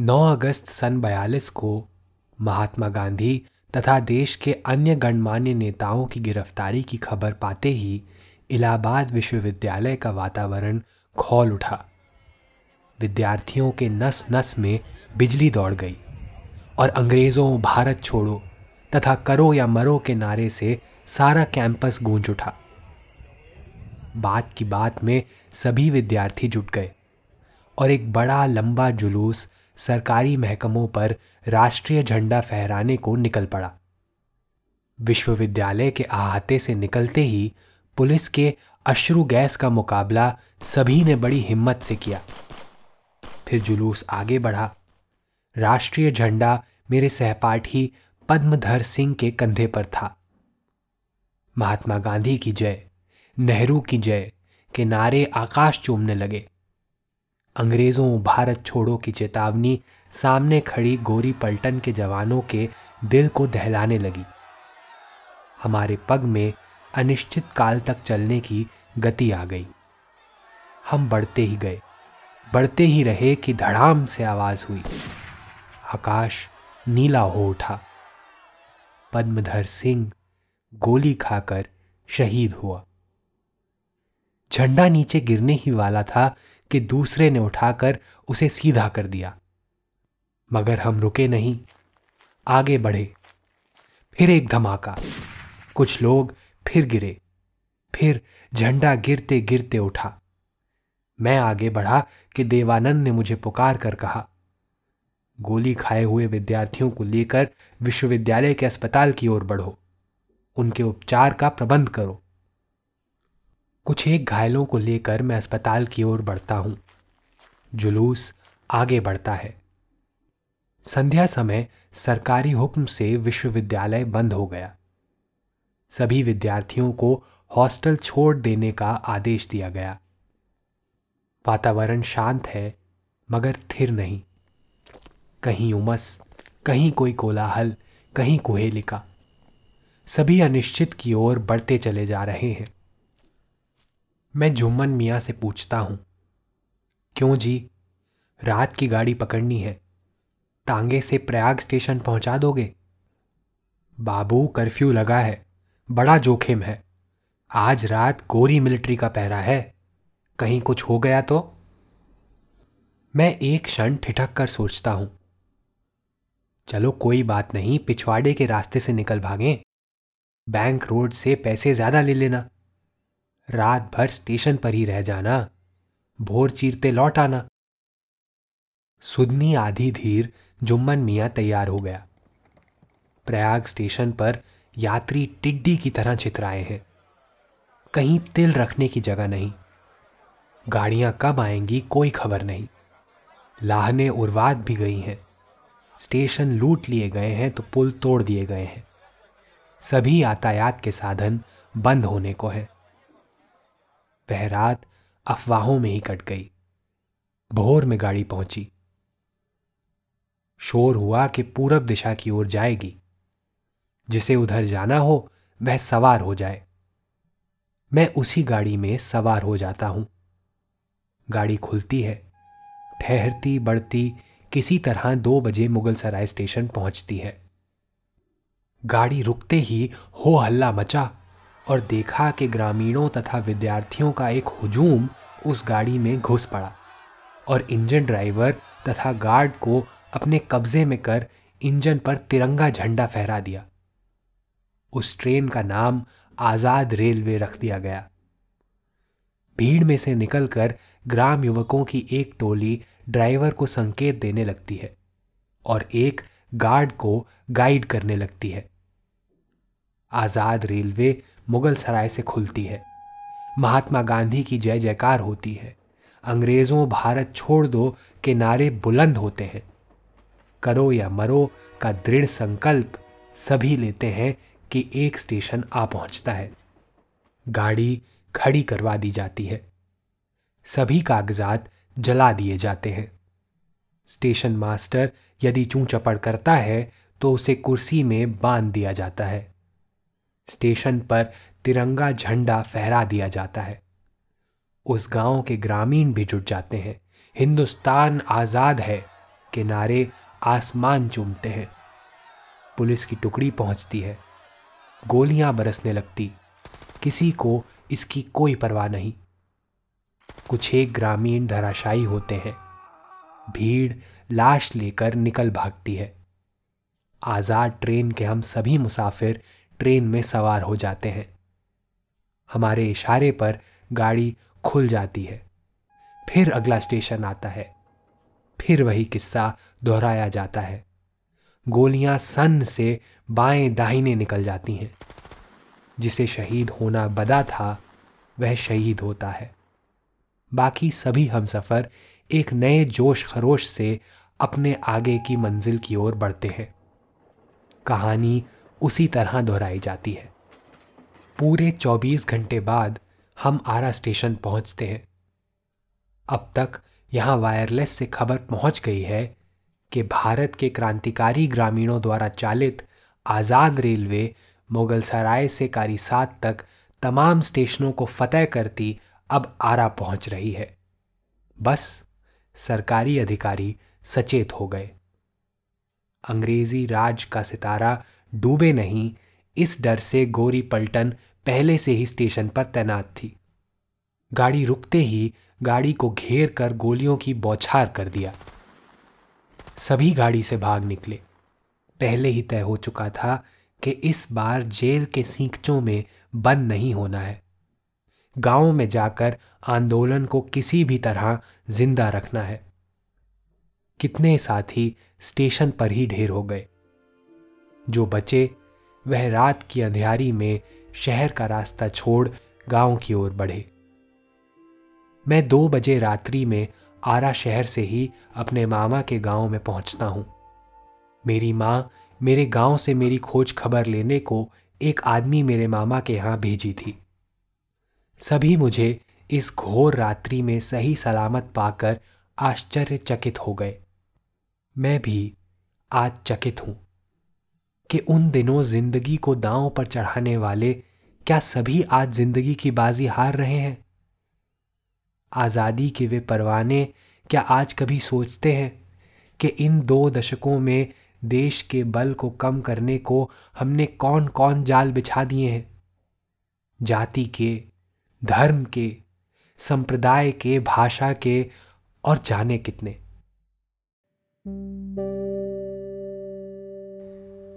9 अगस्त सन 42 को महात्मा गांधी तथा देश के अन्य गणमान्य नेताओं की गिरफ्तारी की खबर पाते ही इलाहाबाद विश्वविद्यालय का वातावरण खोल उठा। विद्यार्थियों के नस नस में बिजली दौड़ गई और अंग्रेज़ों, भारत छोड़ो तथा करो या मरो के नारे से सारा कैंपस गूंज उठा। बात की बात में सभी विद्यार्थी जुट गए और एक बड़ा लंबा जुलूस सरकारी महकमों पर राष्ट्रीय झंडा फहराने को निकल पड़ा। विश्वविद्यालय के अहाते से निकलते ही पुलिस के अश्रु गैस का मुकाबला सभी ने बड़ी हिम्मत से किया। फिर जुलूस आगे बढ़ा। राष्ट्रीय झंडा मेरे सहपाठी पद्मधर सिंह के कंधे पर था। महात्मा गांधी की जय, नेहरू की जय के नारे आकाश चूमने लगे। अंग्रेज़ों भारत छोड़ो की चेतावनी सामने खड़ी गोरी पलटन के जवानों के दिल को दहलाने लगी। हमारे पग में अनिश्चित काल तक चलने की गति आ गई। हम बढ़ते ही गए। बढ़ते ही रहे कि धड़ाम से आवाज़ हुई। आकाश नीला हो उठा। पद्मधर सिंह गोली खाकर शहीद हुआ। झंडा नीचे गिरने ही वाला था कि दूसरे ने उठाकर उसे सीधा कर दिया। मगर हम रुके नहीं। आगे बढ़े। फिर एक धमाका। कुछ लोग फिर गिरे। फिर झंडा गिरते गिरते उठा। मैं आगे बढ़ा कि देवानंद ने मुझे पुकार कर कहा। गोली खाए हुए विद्यार्थियों को लेकर विश्वविद्यालय के अस्पताल की ओर बढ़ो। उनके उपचार का प्रबंध करो। कुछ एक घायलों को लेकर मैं अस्पताल की ओर बढ़ता हूँ। जुलूस आगे बढ़ता है। संध्या समय सरकारी हुक्म से विश्वविद्यालय बंद हो गया। सभी विद्यार्थियों को हॉस्टल छोड़ देने का आदेश दिया गया। वातावरण शांत है, मगर थिर नहीं। कहीं उमस, कहीं कोई कोलाहल, कहीं कुहेलिका। सभी अनिश्चित की ओर बढ़ते चले जा रहे हैं। मैं जुम्मन मियाँ से पूछता हूँ, क्यों जी? रात की गाड़ी पकड़नी है। तांगे से प्रयाग स्टेशन पहुँचा दोगे? बाबू कर्फ्यू लगा है, बड़ा जोखिम है। आज रात गोरी मिलिट्री का पहरा है। कहीं कुछ हो गया तो? मैं एक क्षण ठिठक कर सोचता हूँ, चलो कोई बात नहीं, पिछवाड़े के रास्ते से निकल भागें। बैंक रोड से पैसे ज़्यादा ले लेना। रात भर स्टेशन पर ही रह जाना, भोर चीरते लौट आना। सुदनी आधी धीर जुम्मन मियाँ तैयार हो गया। प्रयाग स्टेशन पर यात्री टिड्डी की तरह चितराए हैं। कहीं तिल रखने की जगह नहीं। गाड़ियाँ कब आएँगी कोई खबर नहीं। लाहने उर्वाद भी गई हैं। स्टेशन लूट लिए गए हैं तो पुल तोड़ दिए गए हैं। सभी यातायात के साधन बंद होने को है। वह रात अफवाहों में ही कट गई। भोर में गाड़ी पहुँची। शोर हुआ कि पूरब दिशा की ओर जाएगी। जिसे उधर जाना हो, वह सवार हो जाए। मैं उसी गाड़ी में सवार हो जाता हूँ। गाड़ी खुलती है। ठहरती, बढ़ती, किसी तरह दो बजे मुगल सराय स्टेशन पहुँचती है। गाड़ी रुकते ही हो हल्ला मचा। और देखा कि ग्रामीणों तथा विद्यार्थियों का एक हुजूम उस गाड़ी में घुस पड़ा और इंजन ड्राइवर तथा गार्ड को अपने कब्जे में कर इंजन पर तिरंगा झंडा फहरा दिया। उस ट्रेन का नाम आज़ाद रेलवे रख दिया गया। भीड़ में से निकलकर ग्राम युवकों की एक टोली ड्राइवर को संकेत देने लगती है और एक गार्ड को गाइड करने लगती है। आज़ाद रेलवे मुगल सराय से खुलती है। महात्मा गांधी की जय जयकार होती है। अंग्रेज़ों भारत छोड़ दो के नारे बुलंद होते हैं। करो या मरो का दृढ़ संकल्प सभी लेते हैं कि एक स्टेशन आ पहुँचता है। गाड़ी खड़ी करवा दी जाती है। सभी कागजात जला दिए जाते हैं। स्टेशन मास्टर यदि चूं चपड़ करता है तो उसे कुर्सी में बाँध दिया जाता है। स्टेशन पर तिरंगा झंडा फहरा दिया जाता है। उस गाँव के ग्रामीण भी जुट जाते हैं। हिंदुस्तान आज़ाद है के नारे आसमान चूमते हैं। पुलिस की टुकड़ी पहुँचती है। गोलियाँ बरसने लगती। किसी को इसकी कोई परवाह नहीं। कुछ एक ग्रामीण धराशायी होते हैं। भीड़ लाश लेकर निकल भागती है। आज़ाद ट्रेन के हम सभी मुसाफिर ट्रेन में सवार हो जाते हैं। हमारे इशारे पर गाड़ी खुल जाती है। फिर अगला स्टेशन आता है। फिर वही किस्सा दोहराया जाता है। गोलियाँ सन से बाएँ दाहिने निकल जाती हैं। जिसे शहीद होना बदा था, वह शहीद होता है। बाकी सभी हम सफ़र एक नए जोश खरोश से अपने आगे की मंजिल की ओर बढ़ते हैं। कहानी उसी तरह दोहराई जाती है। पूरे 24 घंटे बाद हम आरा स्टेशन पहुँचते हैं। अब तक यहाँ वायरलेस से खबर पहुँच गई है कि भारत के क्रांतिकारी ग्रामीणों द्वारा चालित आज़ाद रेलवे मुगल सराय से कारीसात तक तमाम स्टेशनों को फतेह करती अब आरा पहुँच रही है। बस सरकारी अधिकारी सचेत हो गए। अंग्रेज़ी राज का सितारा डूबे नहीं, इस डर से गोरी पलटन पहले से ही स्टेशन पर तैनात थी। गाड़ी रुकते ही गाड़ी को घेर कर गोलियों की बौछार कर दिया। सभी गाड़ी से भाग निकले। पहले ही तय हो चुका था कि इस बार जेल के सींचों में बंद नहीं होना है। गाँव में जाकर आंदोलन को किसी भी तरह ज़िंदा रखना है। कितने साथी स्टेशन पर ही ढेर हो गए। जो बचे, वह रात की अंधियारी में शहर का रास्ता छोड़ गाँव की ओर बढ़े। मैं दो बजे रात्रि में आरा शहर से ही अपने मामा के गाँव में पहुँचता हूँ। मेरी माँ मेरे गाँव से मेरी खोज खबर लेने को एक आदमी मेरे मामा के यहाँ भेजी थी। सभी मुझे इस घोर रात्रि में सही सलामत पाकर आश्चर्यचकित हो गए। मैं भी आज चकित हूँ। कि उन दिनों ज़िंदगी को दांव पर चढ़ाने वाले क्या सभी आज ज़िंदगी की बाजी हार रहे हैं? आज़ादी के वे परवाने क्या आज कभी सोचते हैं कि इन दो दशकों में देश के बल को कम करने को हमने कौन कौन जाल बिछा दिए हैं? जाति के, धर्म के, संप्रदाय के, भाषा के और जाने कितने?